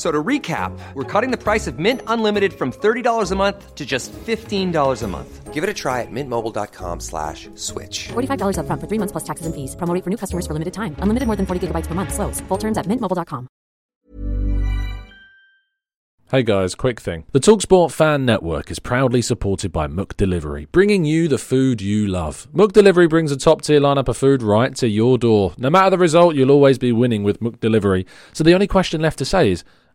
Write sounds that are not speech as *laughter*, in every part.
F- So to recap, we're cutting the price of Mint Unlimited from $30 a month to just $15 a month. Give it a try at mintmobile.com slash switch. $45 upfront for three months plus taxes and fees. Promo rate for new customers for limited time. Unlimited more than 40 gigabytes per month. Slows. Full terms at mintmobile.com. Hey guys, quick thing. The Talksport Fan Network is proudly supported by McDelivery, bringing you the food you love. McDelivery brings a top tier lineup of food right to your door. No matter the result, you'll always be winning with McDelivery. So the only question left to say is,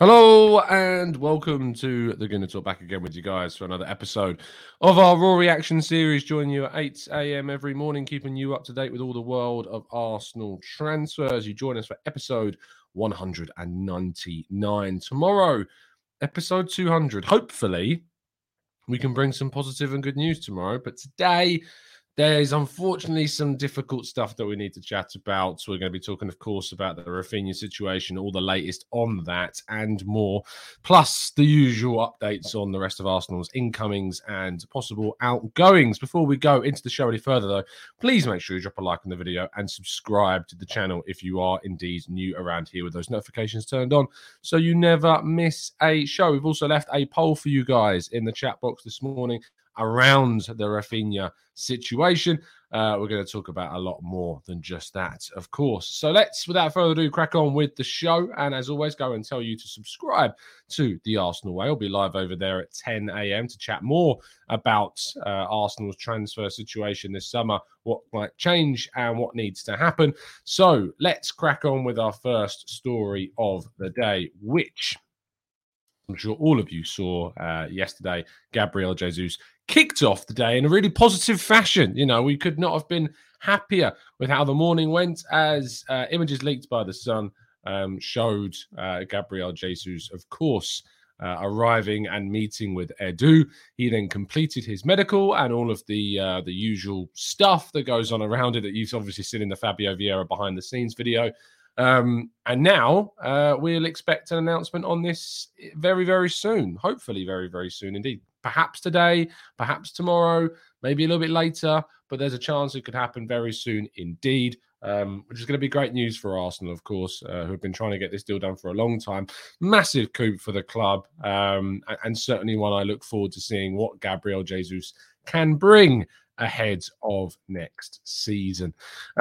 Hello and welcome to the Gooner Talk back again with you guys for another episode of our Raw Reaction series. Joining you at 8 a.m. every morning, keeping you up to date with all the world of Arsenal transfers. You join us for episode 199 tomorrow, episode 200. Hopefully, we can bring some positive and good news tomorrow. But today, there's unfortunately some difficult stuff that we need to chat about. So we're going to be talking, of course, about the Raphinha situation, all the latest on that, and more, plus the usual updates on the rest of Arsenal's incomings and possible outgoings. Before we go into the show any further, though, please make sure you drop a like on the video and subscribe to the channel if you are indeed new around here with those notifications turned on, so you never miss a show. We've also left a poll for you guys in the chat box this morning around the Raphinha situation. Uh, we're going to talk about a lot more than just that, of course. So let's, without further ado, crack on with the show. And as always, go and tell you to subscribe to the Arsenal Way. I'll be live over there at 10 a.m. to chat more about uh, Arsenal's transfer situation this summer, what might change and what needs to happen. So let's crack on with our first story of the day, which I'm sure all of you saw uh, yesterday. Gabriel Jesus kicked off the day in a really positive fashion. You know, we could not have been happier with how the morning went as uh, images leaked by the Sun um, showed uh, Gabriel Jesus, of course. Uh, arriving and meeting with Edu, he then completed his medical and all of the uh, the usual stuff that goes on around it that you've obviously seen in the Fabio Vieira behind the scenes video. Um, and now uh, we'll expect an announcement on this very, very soon. Hopefully, very, very soon indeed. Perhaps today, perhaps tomorrow, maybe a little bit later, but there's a chance it could happen very soon indeed. Um, which is going to be great news for Arsenal, of course, uh, who have been trying to get this deal done for a long time. Massive coup for the club, um, and, and certainly one I look forward to seeing what Gabriel Jesus can bring ahead of next season.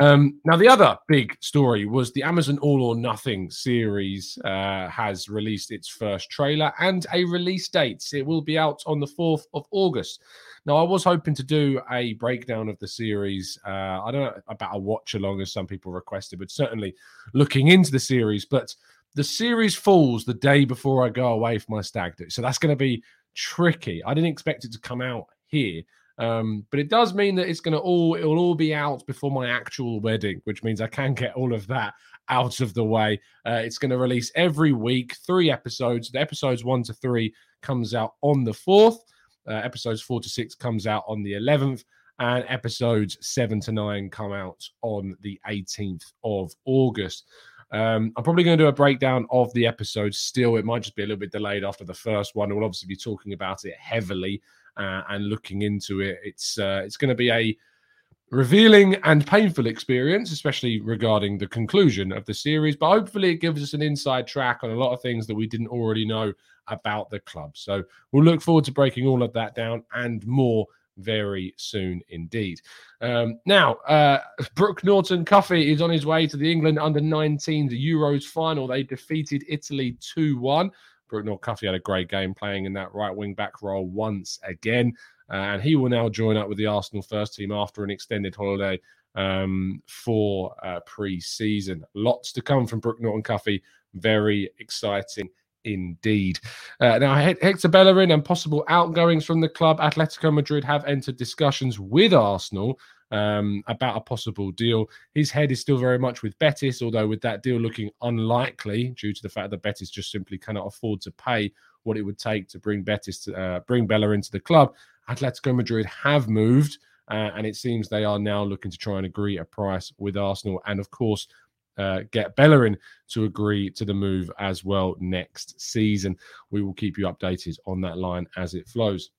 Um, now, the other big story was the Amazon All or Nothing series uh, has released its first trailer and a release date. It will be out on the 4th of August. Now, I was hoping to do a breakdown of the series. Uh, I don't know about a watch along, as some people requested, but certainly looking into the series. But the series falls the day before I go away for my stag do. So that's going to be tricky. I didn't expect it to come out here. Um, but it does mean that it's going to all it will all be out before my actual wedding, which means I can get all of that out of the way. Uh, it's going to release every week, three episodes. The episodes one to three comes out on the fourth. Uh, episodes four to six comes out on the eleventh, and episodes seven to nine come out on the eighteenth of August. Um, I'm probably going to do a breakdown of the episodes. Still, it might just be a little bit delayed after the first one. We'll obviously be talking about it heavily uh, and looking into it. It's uh, it's going to be a revealing and painful experience, especially regarding the conclusion of the series. But hopefully, it gives us an inside track on a lot of things that we didn't already know about the club. So we'll look forward to breaking all of that down and more very soon indeed. Um, now, uh, Brooke Norton Cuffy is on his way to the England under 19s Euros final. They defeated Italy 2 1. Brooke Norton Cuffy had a great game playing in that right wing back role once again. Uh, and he will now join up with the Arsenal first team after an extended holiday um, for uh, pre season. Lots to come from Brooke Norton Cuffy. Very exciting indeed. Uh, now, Hector Bellerin and possible outgoings from the club, Atletico Madrid have entered discussions with Arsenal um, about a possible deal. His head is still very much with Betis, although with that deal looking unlikely due to the fact that Betis just simply cannot afford to pay what it would take to bring Betis to uh, bring Bellerin to the club. Atletico Madrid have moved. Uh, and it seems they are now looking to try and agree a price with Arsenal. And of course, uh, get Bellerin to agree to the move as well next season. We will keep you updated on that line as it flows.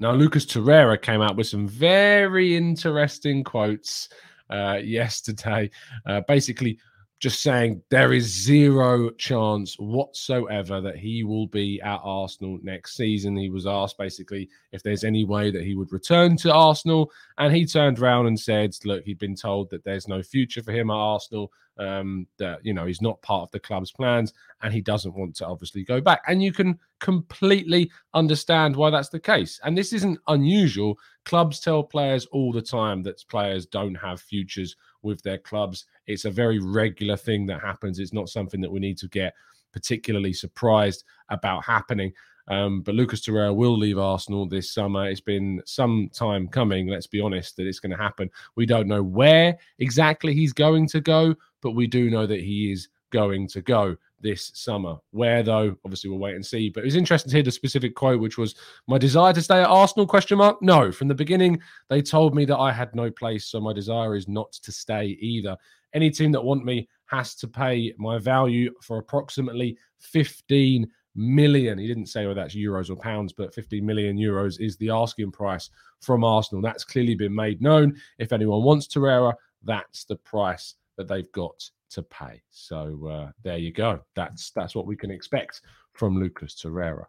Now, Lucas Torreira came out with some very interesting quotes uh, yesterday, uh, basically just saying there is zero chance whatsoever that he will be at Arsenal next season. He was asked basically if there's any way that he would return to Arsenal, and he turned around and said, "Look, he'd been told that there's no future for him at Arsenal. Um, that you know he's not part of the club's plans, and he doesn't want to obviously go back." And you can completely understand why that's the case. And this isn't unusual. Clubs tell players all the time that players don't have futures with their clubs. It's a very regular thing that happens. It's not something that we need to get particularly surprised about happening. Um, but Lucas Torreira will leave Arsenal this summer. It's been some time coming, let's be honest, that it's going to happen. We don't know where exactly he's going to go, but we do know that he is going to go this summer. Where though, obviously we'll wait and see. But it was interesting to hear the specific quote, which was my desire to stay at Arsenal? Question mark. No, from the beginning they told me that I had no place, so my desire is not to stay either. Any team that want me has to pay my value for approximately 15 million. He didn't say whether that's euros or pounds, but 15 million euros is the asking price from Arsenal. That's clearly been made known. If anyone wants Torreira, that's the price that they've got to pay. So uh, there you go. That's that's what we can expect from Lucas Torreira.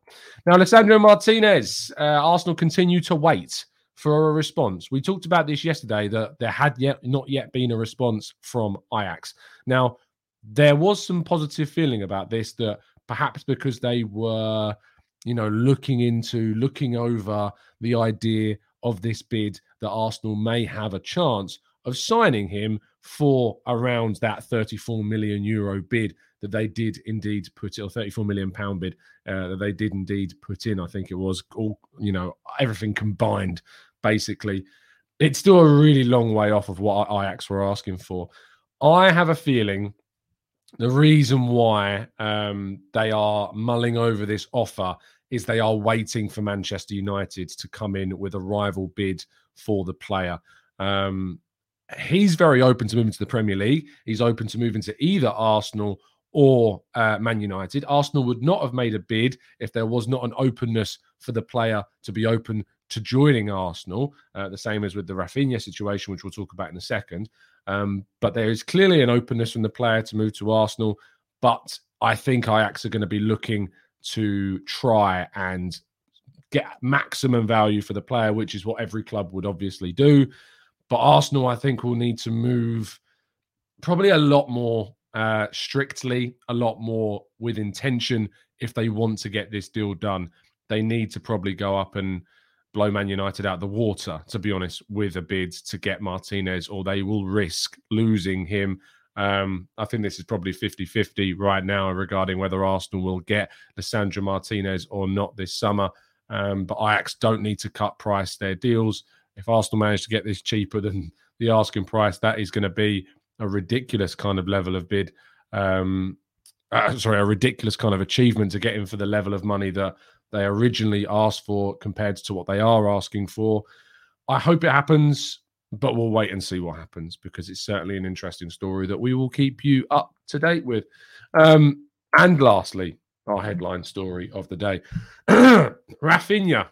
Now, Lisandro Martinez, uh, Arsenal continue to wait for a response. We talked about this yesterday that there had yet not yet been a response from Ajax. Now, there was some positive feeling about this that perhaps because they were, you know, looking into looking over the idea of this bid that Arsenal may have a chance of signing him for around that 34 million euro bid that they did indeed put it, or 34 million pound bid uh, that they did indeed put in. I think it was all, you know, everything combined, basically. It's still a really long way off of what Ajax were asking for. I have a feeling the reason why um, they are mulling over this offer is they are waiting for Manchester United to come in with a rival bid for the player. Um, he's very open to moving to the Premier League. He's open to moving to either Arsenal or uh, Man United. Arsenal would not have made a bid if there was not an openness for the player to be open to joining Arsenal. Uh, the same as with the Raphinha situation, which we'll talk about in a second. Um, but there is clearly an openness from the player to move to Arsenal. But I think Ajax are going to be looking to try and get maximum value for the player, which is what every club would obviously do. But Arsenal, I think, will need to move probably a lot more uh, strictly, a lot more with intention if they want to get this deal done. They need to probably go up and blow Man United out the water, to be honest, with a bid to get Martinez, or they will risk losing him. Um, I think this is probably 50 50 right now regarding whether Arsenal will get Lisandro Martinez or not this summer. Um, but Ajax don't need to cut price their deals if Arsenal manage to get this cheaper than *laughs* the asking price, that is going to be a ridiculous kind of level of bid. Um, uh, *coughs* sorry, a ridiculous kind of achievement to get him for the level of money that they originally asked for compared to what they are asking for. I hope it happens, but we'll wait and see what happens because it's certainly an interesting story that we will keep you up to date with. Um, and lastly, our headline story of the day *coughs* Raphinha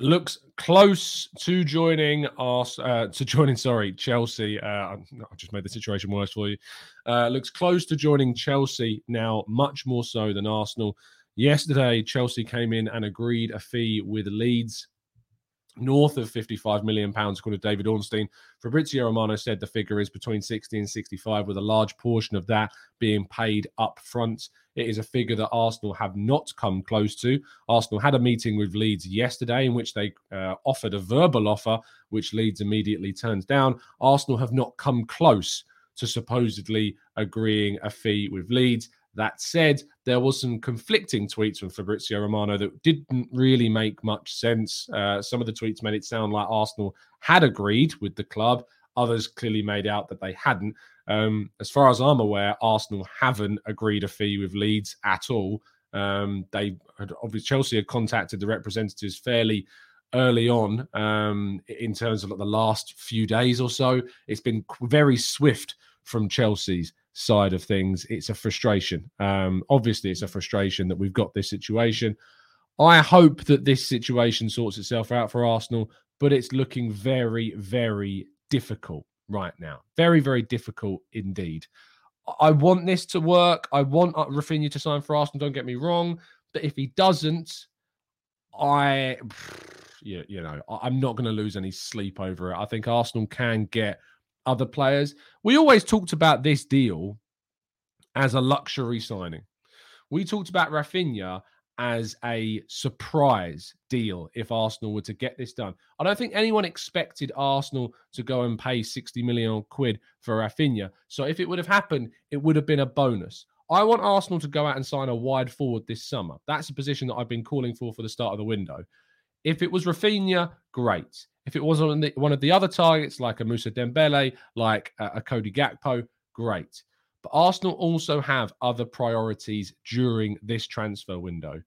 looks close to joining us uh, to joining *laughs* sorry chelsea uh, i just made the situation worse for you. Uh, looks close to joining chelsea now much more so than arsenal. Yesterday chelsea came in and agreed a fee with leeds north of 55 million pounds, according to David Ornstein. Fabrizio Romano said the figure is between 60 and 65, with a large portion of that being paid up front. It is a figure that Arsenal have not come close to. Arsenal had a meeting with Leeds yesterday in which they uh, offered a verbal offer, which Leeds immediately turns down. Arsenal have not come close to supposedly agreeing a fee with Leeds. That said, there was some conflicting tweets from Fabrizio Romano that didn't really make much sense. Uh, some of the tweets made it sound like Arsenal had agreed with the club. Others clearly made out that they hadn't. Um, as far as I'm aware, Arsenal haven't agreed a fee with Leeds at all. Um, they had, obviously Chelsea had contacted the representatives fairly early on um, in terms of like the last few days or so. It's been very swift from Chelsea's side of things. It's a frustration. Um, obviously, it's a frustration that we've got this situation. I hope that this situation sorts itself out for Arsenal, but it's looking very, very difficult right now. Very, very difficult indeed. I want this to work. I want uh, Raphinha to sign for Arsenal. Don't get me wrong, but if he doesn't, I, *sighs* you, you know, I'm not going to lose any sleep over it. I think Arsenal can get other players. We always talked about this deal as a luxury signing. We talked about Raphinha as a surprise deal if Arsenal were to get this done. I don't think anyone expected Arsenal to go and pay 60 million quid for Raphinha. So if it would have happened, it would have been a bonus. I want Arsenal to go out and sign a wide forward this summer. That's a position that I've been calling for for the start of the window. If it was Raphinha, great. If it was on the, one of the other targets, like a Moussa Dembele, like a, a Cody Gakpo, great. But Arsenal also have other priorities during this transfer window.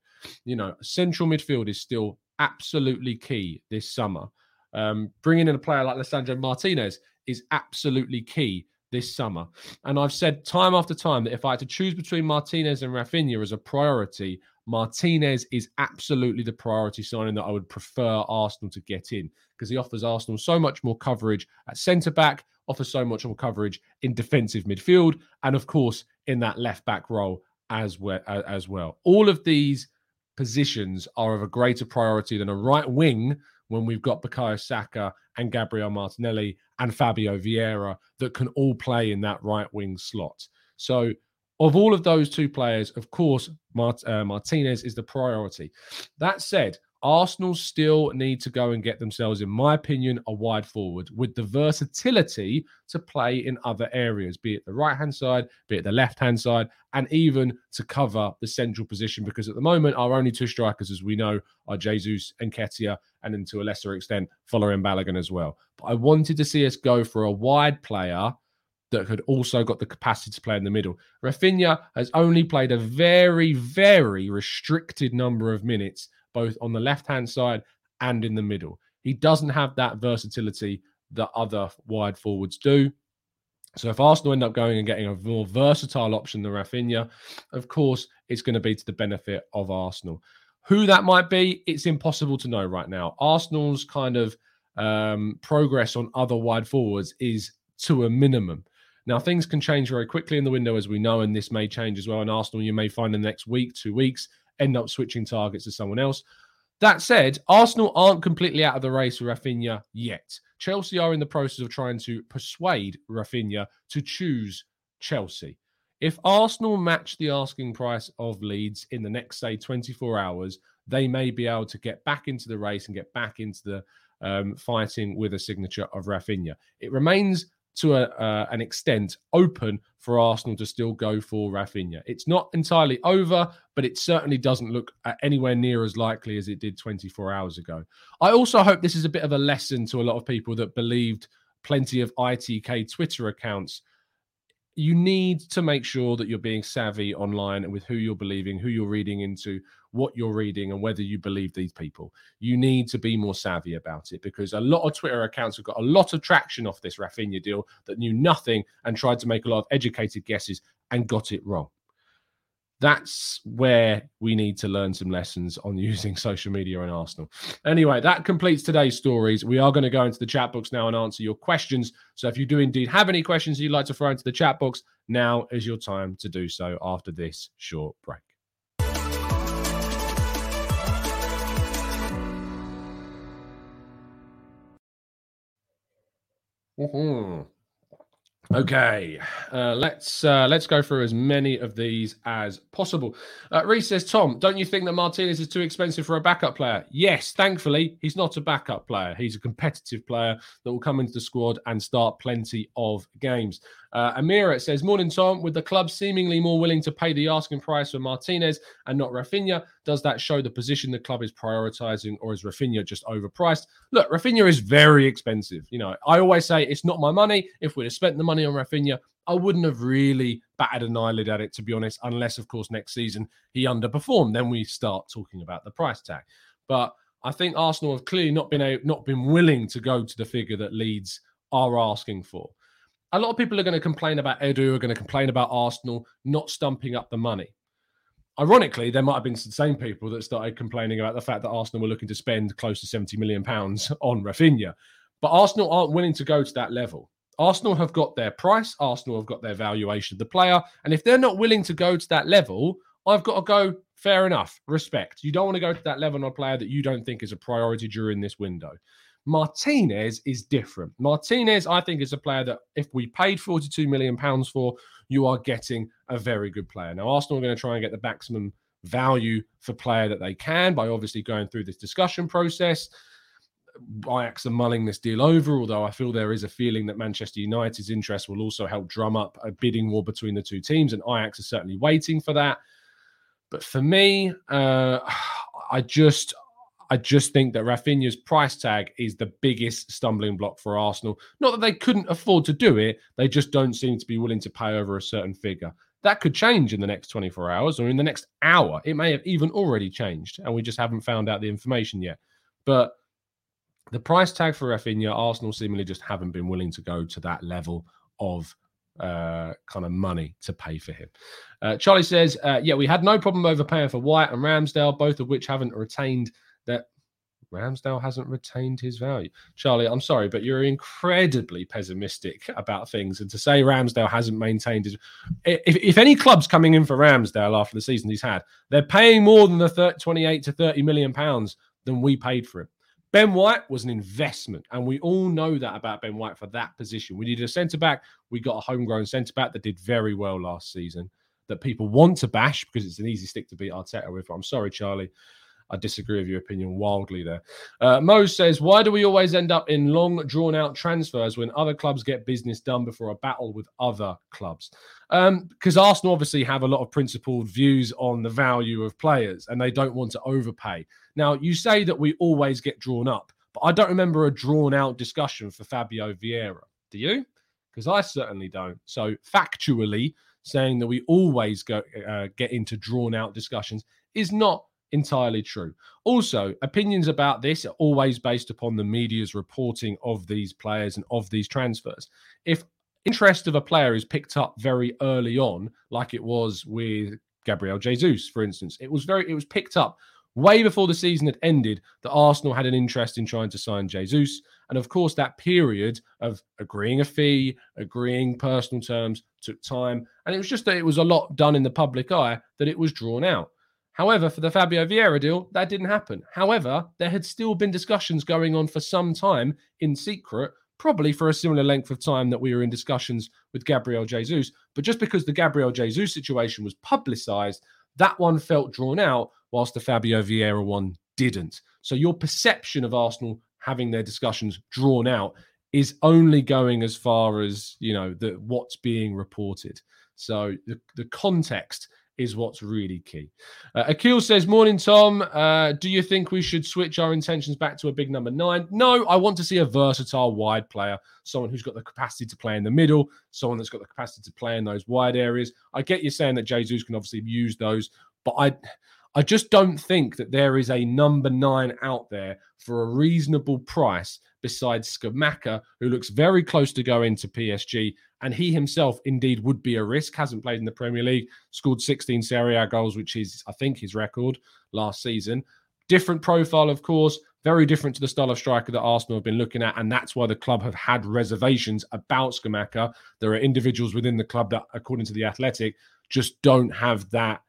You know, central midfield is still absolutely key this summer. Um, bringing in a player like Lisandro Martinez is absolutely key this summer. And I've said time after time that if I had to choose between Martinez and Raphinha as a priority, Martinez is absolutely the priority signing that I would prefer Arsenal to get in because he offers Arsenal so much more coverage at centre back, offers so much more coverage in defensive midfield, and of course in that left back role as well. As well, all of these positions are of a greater priority than a right wing when we've got Bukayo Saka and Gabriel Martinelli and Fabio Vieira that can all play in that right wing slot. So of all of those two players, of course, Mart- uh, Martinez is the priority. That said, Arsenal still need to go and get themselves, in my opinion, a wide forward with the versatility to play in other areas, be it the right hand side, be it the left hand side, and even to cover the central position. Because at the moment, our only two strikers, as we know, are Jesus and Nketiah, and then to a lesser extent, Folarin Balogun as well. But I wanted to see us go for a wide player that had also got the capacity to play in the middle. Raphinha has only played a very, very restricted number of minutes, both on the left hand side and in the middle. He doesn't have that versatility that other wide forwards do. So if Arsenal end up going and getting a more versatile option than Raphinha, of course, it's going to be to the benefit of Arsenal. Who that might be, it's impossible to know right now. Arsenal's kind of um, progress on other wide forwards is to a minimum. Now, things can change very quickly in the window, as we know, and this may change as well. And Arsenal, you may find in the next week, two weeks, end up switching targets to someone else. That said, Arsenal aren't completely out of the race with Raphinha yet. Chelsea are in the process of trying to persuade Raphinha to choose Chelsea. If Arsenal match the asking price of Leeds in the next, say, 24 hours, they may be able to get back into the race and get back into the um, fighting with a signature of Raphinha. It remains to a, uh, an extent open for Arsenal to still go for Raphinha. It's not entirely over, but it certainly doesn't look anywhere near as likely as it did 24 hours ago. I also hope this is a bit of a lesson to a lot of people that believed plenty of ITK Twitter accounts you need to make sure that you're being savvy online with who you're believing, who you're reading into, what you're reading, and whether you believe these people. You need to be more savvy about it because a lot of Twitter accounts have got a lot of traction off this Raphinha deal that knew nothing and tried to make a lot of educated guesses and got it wrong that's where we need to learn some lessons on using *laughs* social media and Arsenal. Anyway, that completes today's stories. We are going to go into the chat box now and answer your questions. So if you do indeed have any questions you'd like to throw into the chat box, now is your time to do so after this short break. Mm-hmm. Okay, uh, let's uh, let's go through as many of these as possible. Uh, Reese says, "Tom, don't you think that Martinez is too expensive for a backup player?" Yes, thankfully, he's not a backup player. He's a competitive player that will come into the squad and start plenty of games. Uh, Amira says, Morning, Tom. With the club seemingly more willing to pay the asking price for Martinez and not Raphinha, does that show the position the club is prioritizing, or is Raphinha just overpriced? Look, Raphinha is very expensive. You know, I always say it's not my money. If we'd have spent the money on Raphinha, I wouldn't have really batted an eyelid at it, to be honest, unless, of course, next season he underperformed. Then we start talking about the price tag. But I think Arsenal have clearly not been a, not been willing to go to the figure that Leeds are asking for a lot of people are going to complain about Edu, are going to complain about Arsenal not stumping up the money. Ironically, there might have been the same people that started complaining about the fact that Arsenal were looking to spend close to 70 million pounds *laughs* on Raphinha. But Arsenal aren't willing to go to that level. Arsenal have got their price, Arsenal have got their valuation of the player. And if they're not willing to go to that level, I've got to go, fair enough, respect. You don't want to go to that level on a player that you don't think is a priority during this window. Martinez is different. Martinez, I think, is a player that if we paid 42 million pounds for, you are getting a very good player. Now, Arsenal are going to try and get the maximum value for player that they can by obviously going through this discussion process. Ajax are mulling this deal over, although I feel there is a feeling that Manchester United's interest will also help drum up a bidding war between the two teams, and Ajax are certainly waiting for that. But for me, uh, *sighs* I just I just think that Raphinha's price tag is the biggest stumbling block for Arsenal. Not that they couldn't afford to do it, they just don't seem to be willing to pay over a certain figure. That could change in the next 24 hours or in the next hour. It may have even already changed, and we just haven't found out the information yet. But the price tag for Raphinha, Arsenal seemingly just haven't been willing to go to that level of uh, kind of money to pay for him. Uh, Charlie says, uh, yeah, we had no problem overpaying for White and Ramsdale, both of which haven't retained that Ramsdale hasn't retained his value. Charlie, I'm sorry, but you're incredibly pessimistic about things. And to say Ramsdale hasn't maintained his. If, if any club's coming in for Ramsdale after the season he's had, they're paying more than the 30, 28 to 30 million pounds than we paid for him. Ben White was an investment, and we all know that about Ben White for that position. We needed a centre back. We got a homegrown centre back that did very well last season. That people want to bash because it's an easy stick to beat Arteta with. I'm sorry, Charlie. I disagree with your opinion wildly there. Uh, Mo says, Why do we always end up in long, drawn out transfers when other clubs get business done before a battle with other clubs? Because um, Arsenal obviously have a lot of principled views on the value of players and they don't want to overpay. Now, you say that we always get drawn up, but I don't remember a drawn out discussion for Fabio Vieira. Do you? Because I certainly don't. So, factually, saying that we always go uh, get into drawn out discussions is not entirely true. Also, opinions about this are always based upon the media's reporting of these players and of these transfers. If interest of a player is picked up very early on, like it was with Gabriel Jesus, for instance, it was very it was picked up way before the season had ended that Arsenal had an interest in trying to sign Jesus. And of course, that period of agreeing a fee, agreeing personal terms took time. And it was just that it was a lot done in the public eye that it was drawn out. However, for the Fabio Vieira deal, that didn't happen. However, there had still been discussions going on for some time in secret, probably for a similar length of time that we were in discussions with Gabriel Jesus. But just because the Gabriel Jesus situation was publicized, that one felt drawn out, whilst the Fabio Vieira one didn't. So your perception of Arsenal having their discussions drawn out is only going as far as you know the what's being reported. So the, the context is what's really key. Uh, Akil says, Morning, Tom. Uh, do you think we should switch our intentions back to a big number nine? No, I want to see a versatile wide player, someone who's got the capacity to play in the middle, someone that's got the capacity to play in those wide areas. I get you saying that Jesus can obviously use those, but I. I just don't think that there is a number nine out there for a reasonable price besides Scamacca, who looks very close to going to PSG and he himself indeed would be a risk. Hasn't played in the Premier League, scored 16 Serie A goals, which is, I think, his record last season. Different profile, of course, very different to the style of striker that Arsenal have been looking at, and that's why the club have had reservations about Scamacca. There are individuals within the club that, according to the Athletic, just don't have that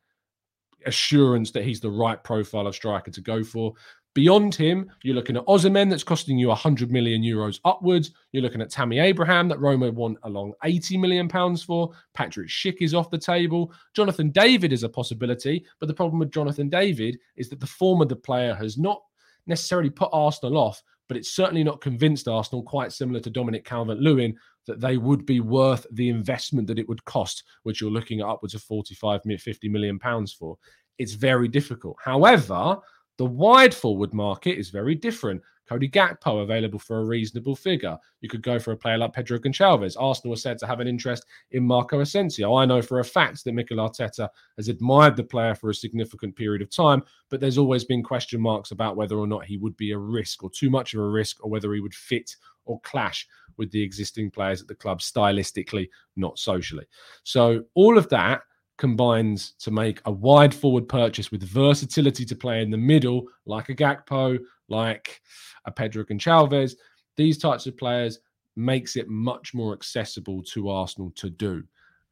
assurance that he's the right profile of striker to go for. Beyond him, you're looking at Osimhen that's costing you 100 million euros upwards. You're looking at Tammy Abraham that Roma want along 80 million pounds for. Patrick Schick is off the table. Jonathan David is a possibility, but the problem with Jonathan David is that the form of the player has not necessarily put Arsenal off, but it's certainly not convinced Arsenal, quite similar to Dominic Calvert Lewin, that they would be worth the investment that it would cost, which you're looking at upwards of 45, 50 million pounds for. It's very difficult. However, the wide forward market is very different. Cody Gakpo available for a reasonable figure. You could go for a player like Pedro Goncalves. Arsenal was said to have an interest in Marco Asensio. I know for a fact that Mikel Arteta has admired the player for a significant period of time, but there's always been question marks about whether or not he would be a risk or too much of a risk or whether he would fit or clash with the existing players at the club stylistically, not socially. So all of that combines to make a wide forward purchase with versatility to play in the middle, like a Gakpo, like a Pedro Goncalves. These types of players makes it much more accessible to Arsenal to do.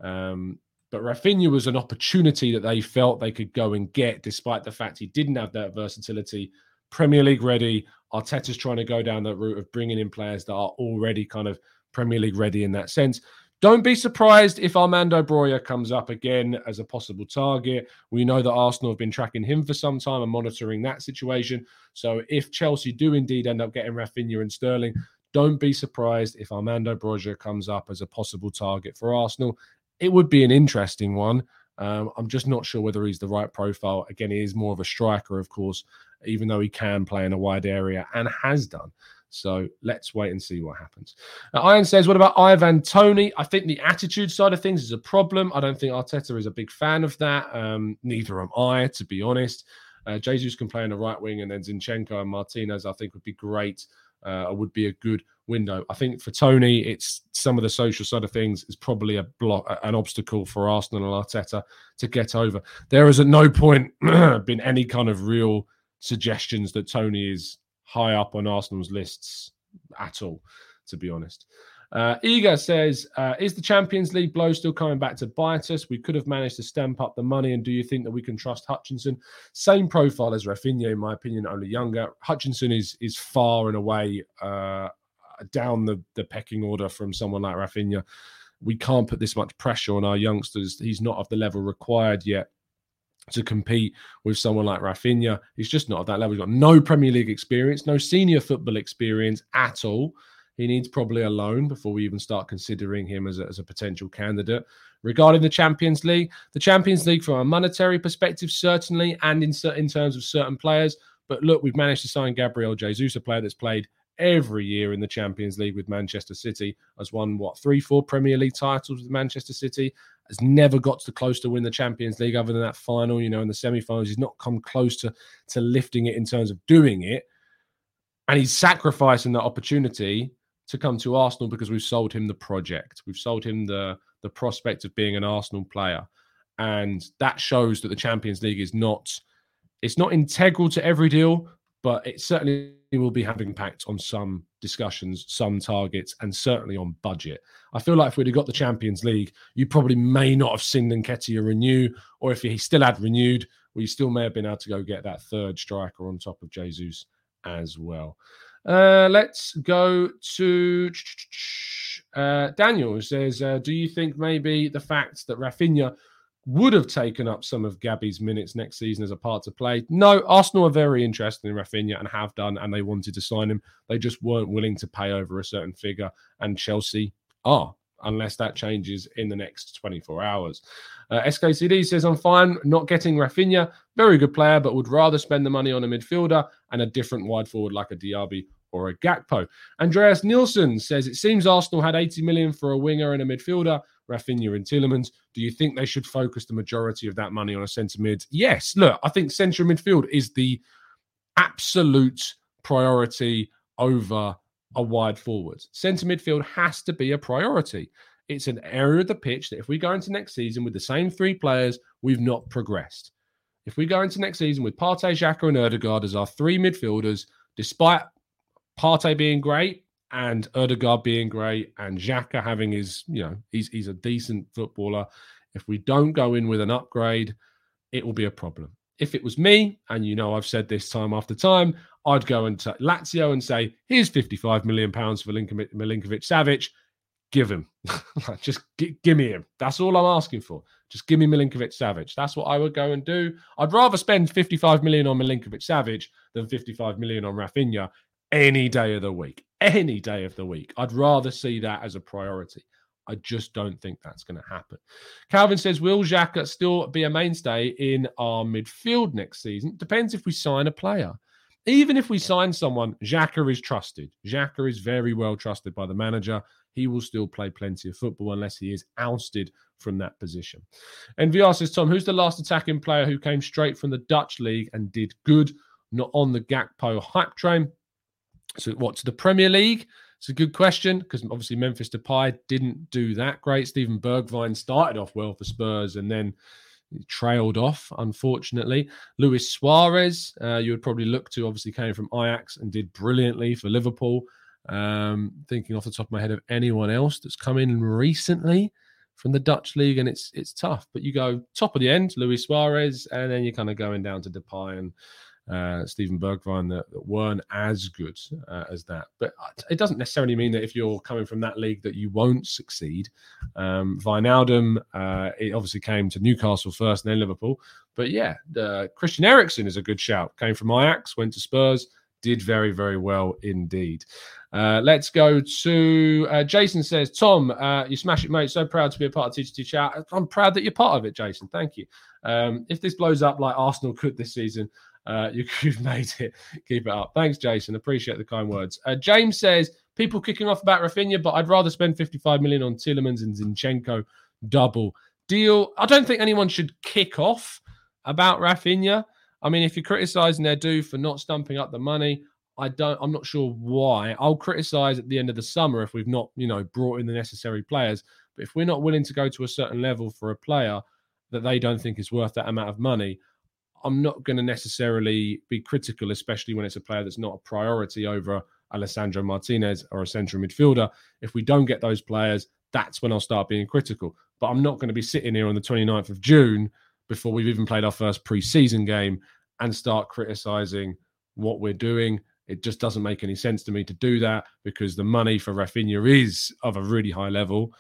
Um, but Raphinha was an opportunity that they felt they could go and get, despite the fact he didn't have that versatility. Premier League ready. Arteta's trying to go down that route of bringing in players that are already kind of Premier League ready in that sense. Don't be surprised if Armando Broja comes up again as a possible target. We know that Arsenal have been tracking him for some time and monitoring that situation. So if Chelsea do indeed end up getting Raphinha and Sterling, don't be surprised if Armando Broja comes up as a possible target for Arsenal. It would be an interesting one. Um, I'm just not sure whether he's the right profile. Again, he is more of a striker, of course, even though he can play in a wide area and has done. So let's wait and see what happens. Now, Iron says, What about Ivan Toney? I think the attitude side of things is a problem. I don't think Arteta is a big fan of that. Um, neither am I, to be honest. Uh, Jesus can play on the right wing, and then Zinchenko and Martinez, I think, would be great. Uh, would be a good window. I think for Toney, it's some of the social side of things is probably a block, an obstacle for Arsenal and Arteta to get over. There has at no point *clears throat* been any kind of real suggestions that Toney is high up on Arsenal's lists at all, to be honest. Uh, Iga says, uh, Is the Champions League blow still coming back to bite us? We could have managed to stamp up the money. And do you think that we can trust Hutchinson? Same profile as Raphinha, in my opinion, only younger. Hutchinson is is far and away uh, down the, the pecking order from someone like Raphinha. We can't put this much pressure on our youngsters. He's not of the level required yet to compete with someone like Raphinha. He's just not at that level. He's got no Premier League experience, no senior football experience at all. He needs probably a loan before we even start considering him as a, as a potential candidate. Regarding the Champions League, the Champions League from a monetary perspective, certainly, and in, in terms of certain players. But look, we've managed to sign Gabriel Jesus, a player that's played every year in the Champions League with Manchester City, has won what three, four Premier League titles with Manchester City, has never got to close to win the Champions League other than that final, you know, in the semi-finals. He's not come close to to lifting it in terms of doing it. And he's sacrificing that opportunity to come to Arsenal because we've sold him the project. We've sold him the the prospect of being an Arsenal player. And that shows that the Champions League is not it's not integral to every deal, but it certainly will be having impact on some discussions, some targets, and certainly on budget. I feel like if we'd have got the Champions League, you probably may not have seen Nketiah renew, or if he still had renewed, we still may have been able to go get that third striker on top of Jesus as well. Uh, let's go to uh, Daniel. Says, uh, do you think maybe the fact that Raphinha would have taken up some of Gabby's minutes next season as a part to play. No, Arsenal are very interested in Raphinha and have done, and they wanted to sign him. They just weren't willing to pay over a certain figure, and Chelsea are, unless that changes in the next 24 hours. Uh, SKCD says, I'm fine not getting Raphinha. Very good player, but would rather spend the money on a midfielder and a different wide forward like a Diaby or a Gakpo. Andreas Nielsen says, It seems Arsenal had 80 million for a winger and a midfielder. Raphinha and Tielemans. Do you think they should focus the majority of that money on a centre mid? Yes. Look, I think centre midfield is the absolute priority over a wide forward. Centre midfield has to be a priority. It's an area of the pitch that if we go into next season with the same three players, we've not progressed. If we go into next season with Partey, Xhaka, and Odegaard as our three midfielders, despite Partey being great, and Odegaard being great and Xhaka having his, you know, he's he's a decent footballer. If we don't go in with an upgrade, it will be a problem. If it was me, and you know I've said this time after time, I'd go and t- Lazio and say, here's 55 million pounds for Milinkovic, Milinkovic Savic. Give him. *laughs* Just g- give me him. That's all I'm asking for. Just give me Milinkovic Savic. That's what I would go and do. I'd rather spend 55 million on Milinkovic Savic than 55 million on Raphinha any day of the week. Any day of the week. I'd rather see that as a priority. I just don't think that's going to happen. Calvin says, Will Xhaka still be a mainstay in our midfield next season? Depends if we sign a player. Even if we sign someone, Xhaka is trusted. Xhaka is very well trusted by the manager. He will still play plenty of football unless he is ousted from that position. And VR says, Tom, who's the last attacking player who came straight from the Dutch league and did good, not on the Gakpo hype train? So, what to the Premier League? It's a good question because obviously Memphis Depay didn't do that great. Steven Bergwijn started off well for Spurs and then trailed off, unfortunately. Luis Suarez, uh, you would probably look to, obviously came from Ajax and did brilliantly for Liverpool. Um, thinking off the top of my head of anyone else that's come in recently from the Dutch league, and it's it's tough. But you go top of the end, Luis Suarez, and then you're kind of going down to Depay and uh, Steven Bergwijn that, that, weren't as good uh, as that. But it doesn't necessarily mean that if you're coming from that league that you won't succeed. Um, Wijnaldum, uh, it obviously came to Newcastle first and then Liverpool. But yeah, Christian Eriksen is a good shout. Came from Ajax, went to Spurs, did very, very well indeed. Uh, let's go to uh, Jason says, Tom, uh, you smash it, mate. So proud to be a part of TGT Chat. I'm proud that you're part of it, Jason. Thank you. Um, if this blows up like Arsenal could this season, uh, you, *laughs* have made it. Keep it up. Thanks, Jason. Appreciate the kind words. Uh, James says people kicking off about Raphinha, but I'd rather spend 55 million on Tielemans and Zinchenko double deal. I don't think anyone should kick off about Raphinha. I mean, if you're criticizing Edu for not stumping up the money, I don't. I'm not sure why. I'll criticize at the end of the summer if we've not, you know, brought in the necessary players. But if we're not willing to go to a certain level for a player that they don't think is worth that amount of money, I'm not going to necessarily be critical, especially when it's a player that's not a priority over Lisandro Martinez or a central midfielder. If we don't get those players, that's when I'll start being critical. But I'm not going to be sitting here on the 29th of June before we've even played our first preseason game and start criticizing what we're doing. It just doesn't make any sense to me to do that because the money for Raphinha is of a really high level.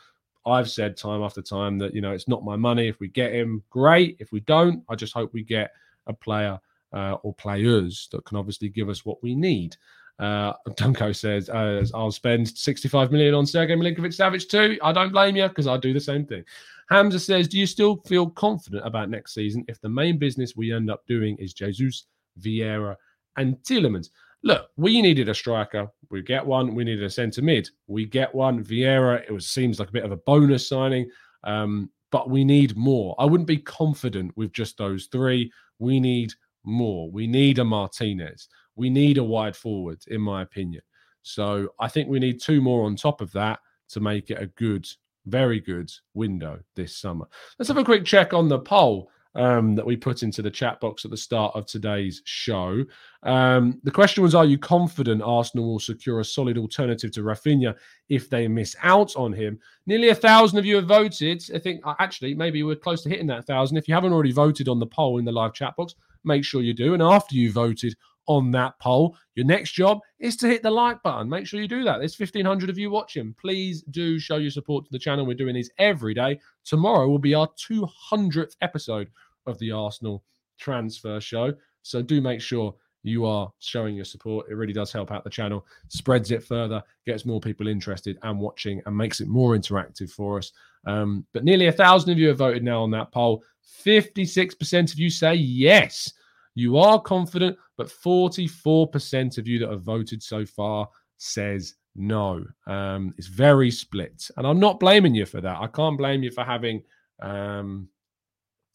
I've said time after time that, you know, it's not my money. If we get him, great. If we don't, I just hope we get a player uh, or players that can obviously give us what we need. Uh, *laughs* Dunko says, uh, I'll spend 65 million on Sergei Milinkovic Savic too. I don't blame you because I do the same thing. Hamza says, Do you still feel confident about next season if the main business we end up doing is Jesus, Vieira, and Tielemans? Look, we needed a striker. We get one. We needed a centre mid. We get one. Vieira, it was seems like a bit of a bonus signing, um, but we need more. I wouldn't be confident with just those three. We need more. We need a Martinez. We need a wide forward, in my opinion. So I think we need two more on top of that to make it a good, very good window this summer. Let's have a quick check on the poll um, that we put into the chat box at the start of today's show. Um, the question was Are you confident Arsenal will secure a solid alternative to Raphinha if they miss out on him? Nearly a thousand of you have voted. I think uh, actually, maybe we're close to hitting that thousand. If you haven't already voted on the poll in the live chat box, make sure you do. And after you voted, on that poll. Your next job is to hit the like button. Make sure you do that. There's 1,500 of you watching. Please do show your support to the channel. We're doing these every day. Tomorrow will be our 200th episode of the Arsenal transfer show. So do make sure you are showing your support. It really does help out the channel, spreads it further, gets more people interested and watching, and makes it more interactive for us. Um, but nearly a thousand of you have voted now on that poll. 56% of you say yes. You are confident, but 44% of you that have voted so far says no. Um, it's very split. And I'm not blaming you for that. I can't blame you for having um,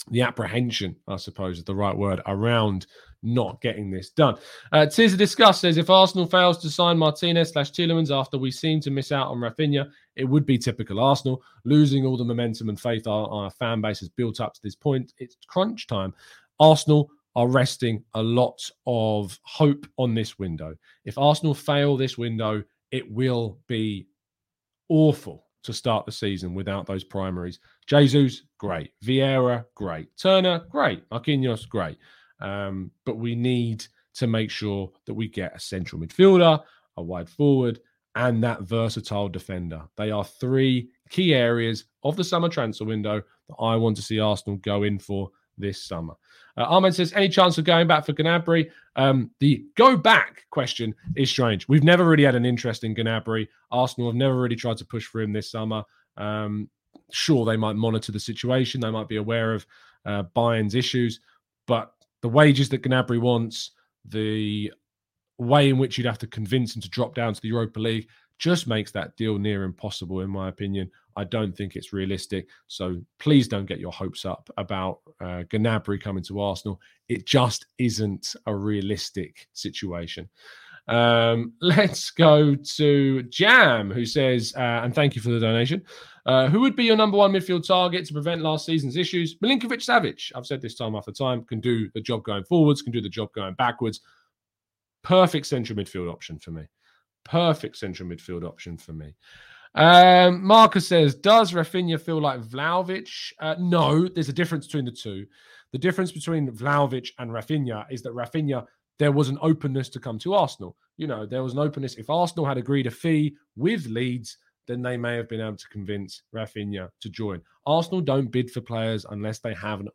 the apprehension, I suppose is the right word, around not getting this done. Uh, a discuss says if Arsenal fails to sign Martinez slash Tielemans after we seem to miss out on Raphinha, it would be typical Arsenal losing all the momentum and faith our, our fan base has built up to this point. It's crunch time. Arsenal are resting a lot of hope on this window. If Arsenal fail this window, it will be awful to start the season without those primaries. Jesus, great. Vieira, great. Turner, great. Marquinhos, great. Um, but we need to make sure that we get a central midfielder, a wide forward, and that versatile defender. They are three key areas of the summer transfer window that I want to see Arsenal go in for this summer. Uh, Ahmed says, any chance of going back for Gnabry? Um, the go back question is strange. We've never really had an interest in Gnabry. Arsenal have never really tried to push for him this summer. Um, sure, they might monitor the situation. They might be aware of uh, Bayern's issues, but the wages that Gnabry wants, the way in which you'd have to convince him to drop down to the Europa League just makes that deal near impossible, in my opinion. I don't think it's realistic. So please don't get your hopes up about uh, Gnabry coming to Arsenal. It just isn't a realistic situation. Um, *laughs* let's go to Jam, who says, uh, and thank you for the donation. Uh, who would be your number one midfield target to prevent last season's issues? Milinkovic Savic. I've said this time after time, can do the job going forwards, can do the job going backwards. Perfect central midfield option for me. Perfect central midfield option for me. Um, Marcus says, Does Raphinha feel like Vlahovic? Uh, no, there's a difference between the two. The difference between Vlahovic and Raphinha is that Raphinha, there was an openness to come to Arsenal. You know, there was an openness. If Arsenal had agreed a fee with Leeds, then they may have been able to convince Raphinha to join. Arsenal don't bid for players unless they have an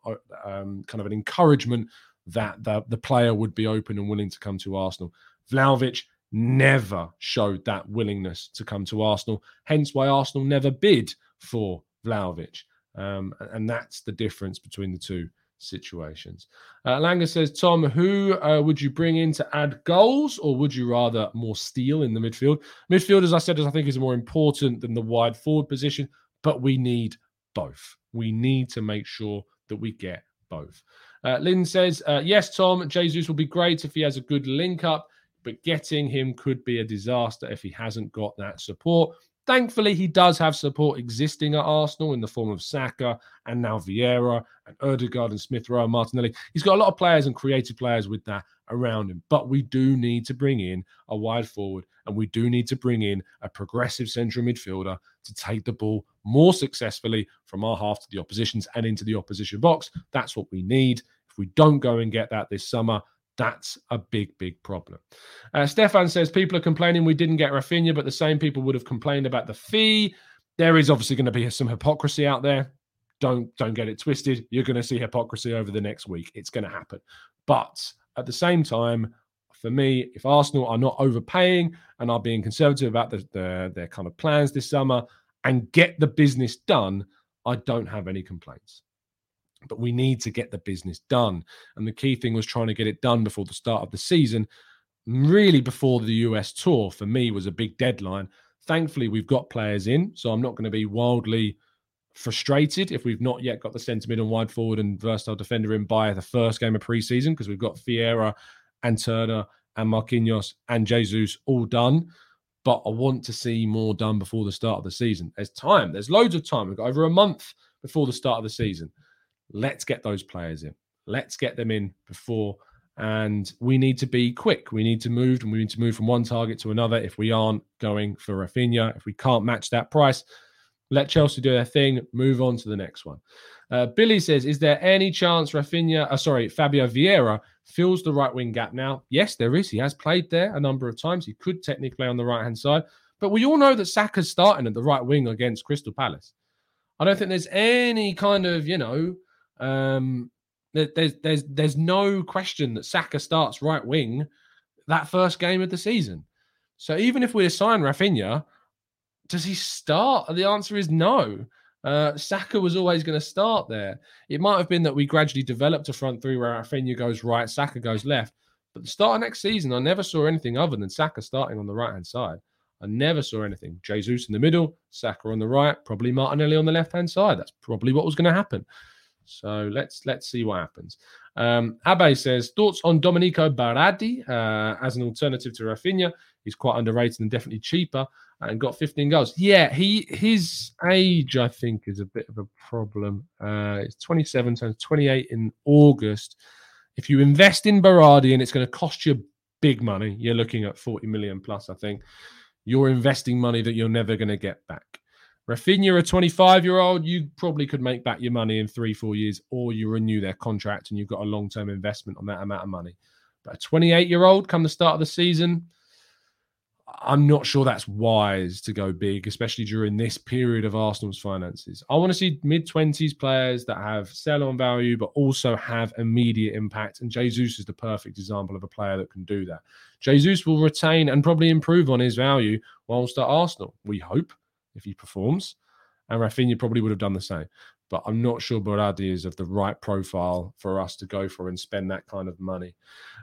um, kind of an encouragement that the, the player would be open and willing to come to Arsenal. Vlahovic never showed that willingness to come to Arsenal, hence why Arsenal never bid for Vlahovic. Um, and that's the difference between the two situations. Uh, Langer says, Tom, who uh, would you bring in to add goals, or would you rather more steel in the midfield? Midfield, as I said, as I think is more important than the wide forward position, but we need both. We need to make sure that we get both. Uh, Lynn says, uh, Yes, Tom, Jesus will be great if he has a good link up, but getting him could be a disaster if he hasn't got that support. Thankfully, he does have support existing at Arsenal in the form of Saka and now Vieira and Odegaard and Smith Rowe and Martinelli. He's got a lot of players and creative players with that around him. But we do need to bring in a wide forward and we do need to bring in a progressive central midfielder to take the ball more successfully from our half to the oppositions and into the opposition box. That's what we need. If we don't go and get that this summer, that's a big, big problem. Uh, Stefan says people are complaining we didn't get Raphinha, but the same people would have complained about the fee. There is obviously going to be some hypocrisy out there. Don't don't get it twisted. You're going to see hypocrisy over the next week. It's going to happen. But at the same time, for me, if Arsenal are not overpaying and are being conservative about the, the, their kind of plans this summer and get the business done, I don't have any complaints. But we need to get the business done. And the key thing was trying to get it done before the start of the season, really before the US tour, for me, was a big deadline. Thankfully, we've got players in, so I'm not going to be wildly frustrated if we've not yet got the centre mid and wide forward and versatile defender in by the first game of preseason because we've got Vieira and Turner and Marquinhos and Jesus all done. But I want to see more done before the start of the season. There's time. There's loads of time. We've got over a month before the start of the season. Let's get those players in. Let's get them in before. And we need to be quick. We need to move, and we need to move from one target to another. If we aren't going for Raphinha, if we can't match that price, let Chelsea do their thing. Move on to the next one. Uh, Billy says, "Is there any chance Raphinha, uh, sorry, Fabio Vieira fills the right wing gap now?" Yes, there is. He has played there a number of times. He could technically play on the right hand side, but we all know that Saka's starting at the right wing against Crystal Palace. I don't think there's any kind of, you know, um, there's there's there's no question that Saka starts right wing that first game of the season. So even if we assign Raphinha, does he start? The answer is no. Uh, Saka was always going to start there. It might have been that we gradually developed a front three where Raphinha goes right, Saka goes left. But the start of next season, I never saw anything other than Saka starting on the right hand side. I never saw anything. Jesus in the middle, Saka on the right, probably Martinelli on the left hand side. That's probably what was going to happen. So let's let's see what happens. Um, Abe says thoughts on Domenico Berardi uh, as an alternative to Raphinha. He's quite underrated and definitely cheaper and got 15 goals. Yeah, he his age I think is a bit of a problem. Uh, it's 27, turns 28 in August. If you invest in Berardi and it's going to cost you big money, you're looking at 40 million plus. I think you're investing money that you're never going to get back. Raphinha, a 25 year old, you probably could make back your money in three, four years, or you renew their contract and you've got a long term investment on that amount of money. But a 28 year old come the start of the season, I'm not sure that's wise to go big, especially during this period of Arsenal's finances. I want to see mid 20s players that have sell on value, but also have immediate impact. And Jesus is the perfect example of a player that can do that. Jesus will retain and probably improve on his value whilst at Arsenal, we hope, if he performs. And Raphinha probably would have done the same but I'm not sure Berardi is of the right profile for us to go for and spend that kind of money.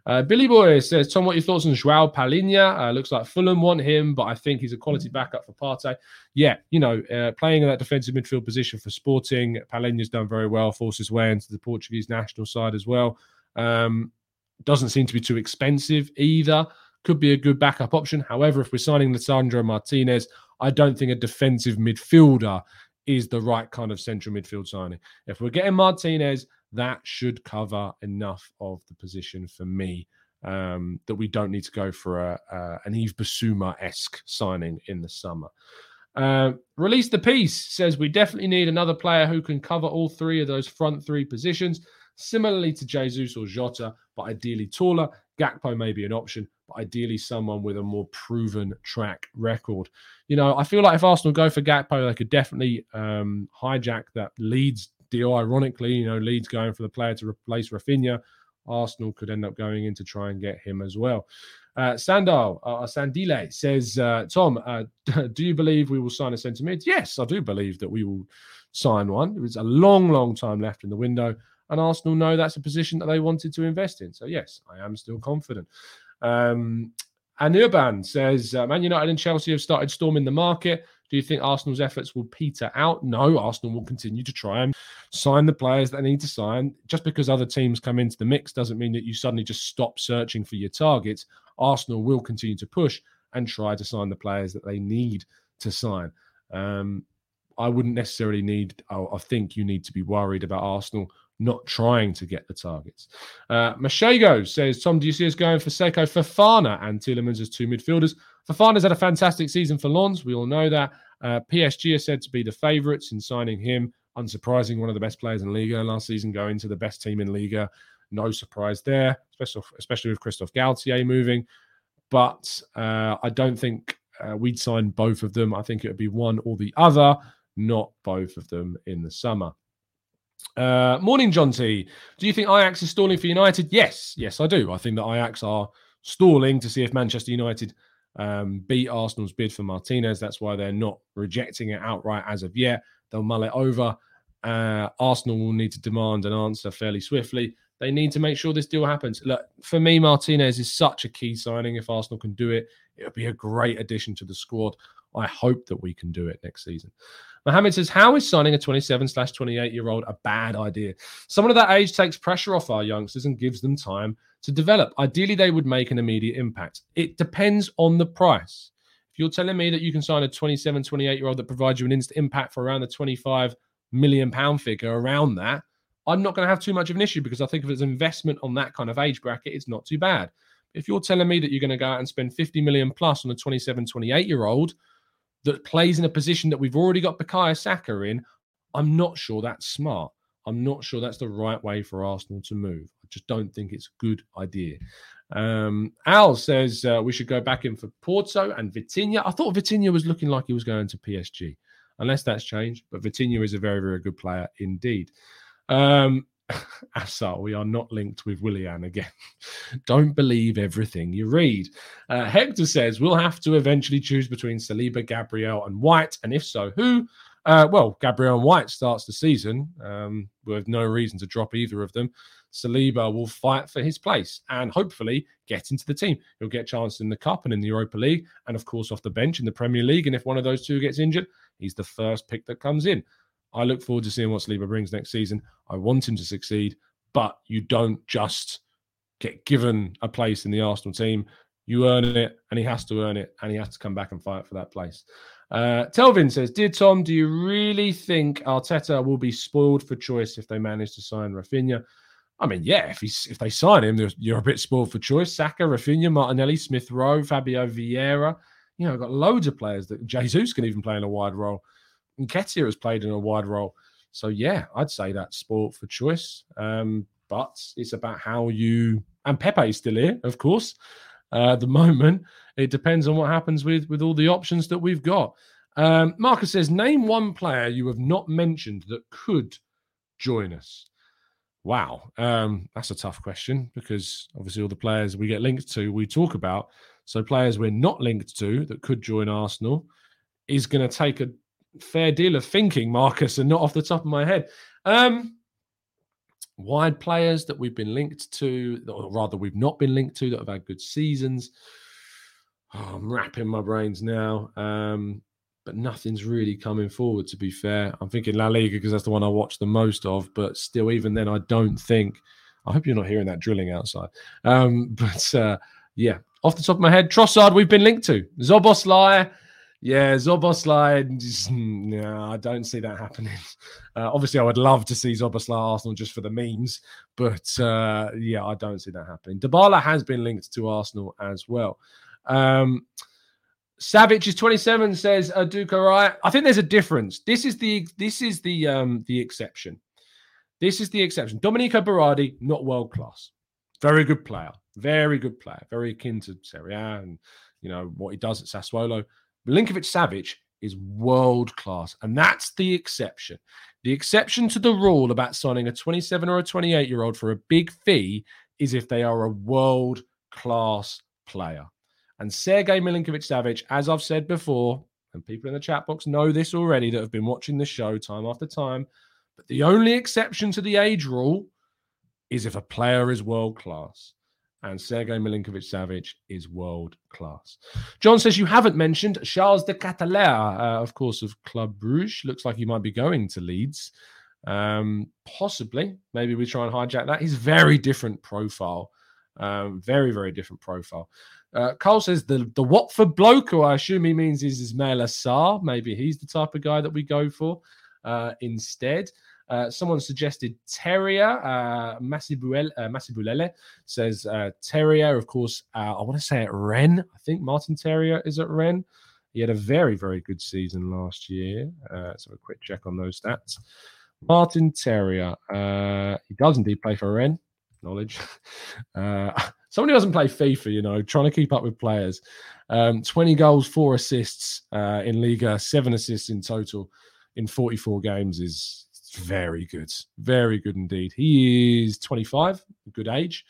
Uh, Billy Boy says, Tom, what are your thoughts on Joao Palhinha? Uh, looks like Fulham want him, but I think he's a quality backup for Partey. Yeah, you know, uh, playing in that defensive midfield position for Sporting, Palhinha's done very well, forced his way into the Portuguese national side as well. Um, doesn't seem to be too expensive either. Could be a good backup option. However, if we're signing Lisandro Martinez, I don't think a defensive midfielder is the right kind of central midfield signing. If we're getting Martinez, that should cover enough of the position for me um, that we don't need to go for a, uh, an Yves Bissouma esque signing in the summer. Uh, Release the piece says we definitely need another player who can cover all three of those front three positions, similarly to Jesus or Jota, but ideally taller. Gakpo may be an option, but ideally someone with a more proven track record. You know, I feel like if Arsenal go for Gakpo, they could definitely um, hijack that Leeds deal. Ironically, you know, Leeds going for the player to replace Raphinha. Arsenal could end up going in to try and get him as well. Uh, Sandal, uh, Sandile says, uh, Tom, uh, *laughs* do you believe we will sign a centre mid? Yes, I do believe that we will sign one. There's a long, long time left in the window, and Arsenal know that's a position that they wanted to invest in. So, yes, I am still confident. Um, and Urban says uh, Man United and Chelsea have started storming the market. Do you think Arsenal's efforts will peter out? No, Arsenal will continue to try and sign the players that they need to sign. Just because other teams come into the mix doesn't mean that you suddenly just stop searching for your targets. Arsenal will continue to push and try to sign the players that they need to sign. Um, I wouldn't necessarily need, I, I think you need to be worried about Arsenal not trying to get the targets. Uh, Mashago says, Tom, do you see us going for Seko Fofana and Tielemans as two midfielders? Fofana's had a fantastic season for Lens. We all know that. Uh, PSG are said to be the favourites in signing him. Unsurprising, one of the best players in Liga last season, going to the best team in Liga. No surprise there, especially, especially with Christophe Galtier moving. But uh, I don't think uh, we'd sign both of them. I think it would be one or the other, not both of them in the summer. Uh, morning, John T. Do you think Ajax is stalling for United? Yes, yes, I do. I think that Ajax are stalling to see if Manchester United um, beat Arsenal's bid for Martinez. That's why they're not rejecting it outright as of yet. They'll mull it over. Uh, Arsenal will need to demand an answer fairly swiftly. They need to make sure this deal happens. Look, for me, Martinez is such a key signing. If Arsenal can do it, it would be a great addition to the squad. I hope that we can do it next season. Mohammed says, How is signing a 27 slash 28 year old a bad idea? Someone of that age takes pressure off our youngsters and gives them time to develop. Ideally, they would make an immediate impact. It depends on the price. If you're telling me that you can sign a 27, 28 year old that provides you an instant impact for around the 25 million pound figure, around that, I'm not going to have too much of an issue because I think if it's investment on that kind of age bracket, it's not too bad. If you're telling me that you're going to go out and spend 50 million plus on a 27, 28 year old that plays in a position that we've already got Bukayo Saka in, I'm not sure that's smart. I'm not sure that's the right way for Arsenal to move. I just don't think it's a good idea. Um, Al says uh, we should go back in for Porto and Vitinha. I thought Vitinha was looking like he was going to PSG, unless that's changed. But Vitinha is a very, very good player indeed. Um, *laughs* Asa, we are not linked with Willian again. *laughs* Don't believe everything you read. Uh, Hector says we'll have to eventually choose between Saliba, Gabriel, and White, and if so, who? Uh, well, Gabriel and White starts the season um, with no reason to drop either of them. Saliba will fight for his place and hopefully get into the team. He'll get a chance in the Cup and in the Europa League, and of course off the bench in the Premier League. And if one of those two gets injured, he's the first pick that comes in. I look forward to seeing what Saliba brings next season. I want him to succeed, but you don't just get given a place in the Arsenal team. You earn it, and he has to earn it, and he has to come back and fight for that place. Uh, Telvin says, Dear Tom, do you really think Arteta will be spoiled for choice if they manage to sign Raphinha? I mean, yeah, if he's if they sign him, you're a bit spoiled for choice. Saka, Raphinha, Martinelli, Smith Rowe, Fabio Vieira. You know, got loads of players that Jesus can even play in a wide role. Nketiah has played in a wide role. So yeah, I'd say that's sport for choice. Um, but it's about how you and Pepe is still here, of course. Uh, at the *laughs* moment, it depends on what happens with with all the options that we've got. Um, Marcus says, name one player you have not mentioned that could join us. Wow, um, that's a tough question because obviously all the players we get linked to, we talk about. So players we're not linked to that could join Arsenal is going to take a fair deal of thinking, Marcus, and not off the top of my head. Um, wide players that we've been linked to, or rather, we've not been linked to that have had good seasons. Oh, I'm wrapping my brains now. Um, but nothing's really coming forward, to be fair. I'm thinking La Liga because that's the one I watch the most of. But still, even then, I don't think. I hope you're not hearing that drilling outside. Um, *laughs* but uh, yeah, off the top of my head, Trossard, we've been linked to. Szoboszlai, yeah, Szoboszlai. Just, no, I don't see that happening. Uh, obviously, I would love to see Szoboszlai Arsenal just for the memes, but uh, yeah, I don't see that happening. Dybala has been linked to Arsenal as well. Um, Savage is 27 says uh, Duke right. I think there's a difference. This is the this is the um the exception. This is the exception. Domenico Berardi, not world class. Very good player. Very good player. Very akin to Serie A and you know what he does at Sassuolo. Milinkovic Savic is world class, and that's the exception. The exception to the rule about signing a 27 or a 28 year old for a big fee is if they are a world class player. And Sergei Milinkovic Savic, as I've said before, and people in the chat box know this already that have been watching the show time after time, but the only exception to the age rule is if a player is world class. And Sergei Milinkovic Savic is world class. John says you haven't mentioned Charles de Ketelaere, uh, of course, of Club Bruges. Looks like he might be going to Leeds. Um, possibly. Maybe we try and hijack that. He's very different profile. Um, very, very different profile. Uh, Cole says the the Watford bloke, who I assume he means is Ismaila Sarr. Maybe he's the type of guy that we go for uh, instead. Uh, someone suggested Terrier. Uh, Massibulele uh, says uh, Terrier. Of course, uh, I want to say at Rennes. I think Martin Terrier is at Rennes. He had a very, very good season last year. Uh, so a quick check on those stats. Martin Terrier. Uh, he does indeed play for Rennes. Knowledge. *laughs* Uh, Somebody doesn't play FIFA, you know, trying to keep up with players. Um, 20 goals, four assists uh, in Liga, seven assists in total in 44 games is very good. Very good indeed. He is 25, a good age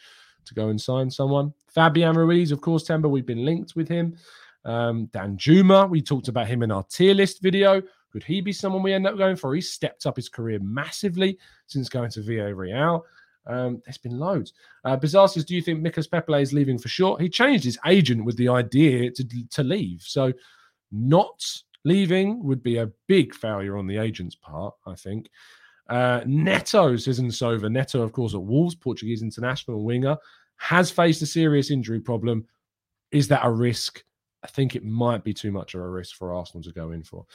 to go and sign someone. Fabian Ruiz, of course, Temba, we've been linked with him. Um, Danjuma, we talked about him in our tier list video. Could he be someone we end up going for? He's stepped up his career massively since going to Villarreal. Um, there's been loads. Uh, Bizarre says, Do you think Micas Pepe is leaving for sure? He changed his agent with the idea to, to leave. So, not leaving would be a big failure on the agent's part, I think. Uh, Neto says Nsova. Neto, of course, at Wolves, Portuguese international winger, has faced a serious injury problem. Is that a risk? I think it might be too much of a risk for Arsenal to go in for.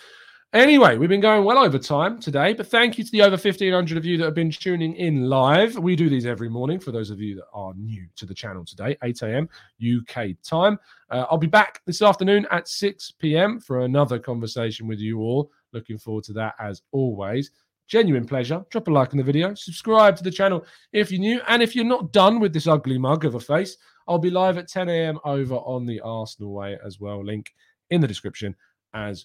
Anyway, we've been going well over time today, but thank you to the over 1,500 of you that have been tuning in live. We do these every morning for those of you that are new to the channel today, 8 a.m. UK time. Uh, I'll be back this afternoon at 6 p.m. for another conversation with you all. Looking forward to that as always. Genuine pleasure. Drop a like on the video, subscribe to the channel if you're new, and if you're not done with this ugly mug of a face, I'll be live at 10 a.m. over on the Arsenal Way as well. Link in the description as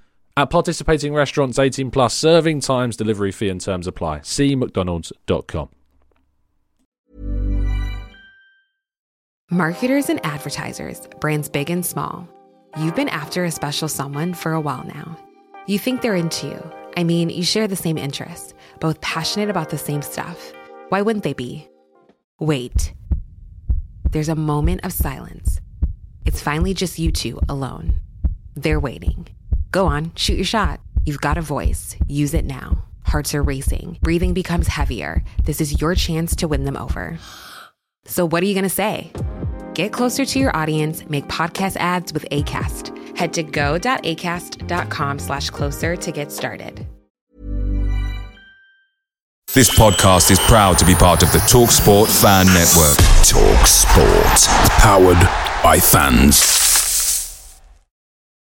At participating restaurants 18 plus, serving times, delivery fee and terms apply. See McDonald's.com. Marketers and advertisers, brands big and small. You've been after a special someone for a while now. You think they're into you. I mean, you share the same interests, both passionate about the same stuff. Why wouldn't they be? Wait. There's a moment of silence. It's finally just you two alone. They're waiting. Go on, shoot your shot. You've got a voice. Use it now. hearts are racing, breathing becomes heavier. This is your chance to win them over. So, what are you going to say? Get closer to your audience, make podcast ads with ACAST. Head to go.acast.com slash closer to get started. This podcast is proud to be part of the TalkSport Fan Network. Talk Sport. Powered by fans.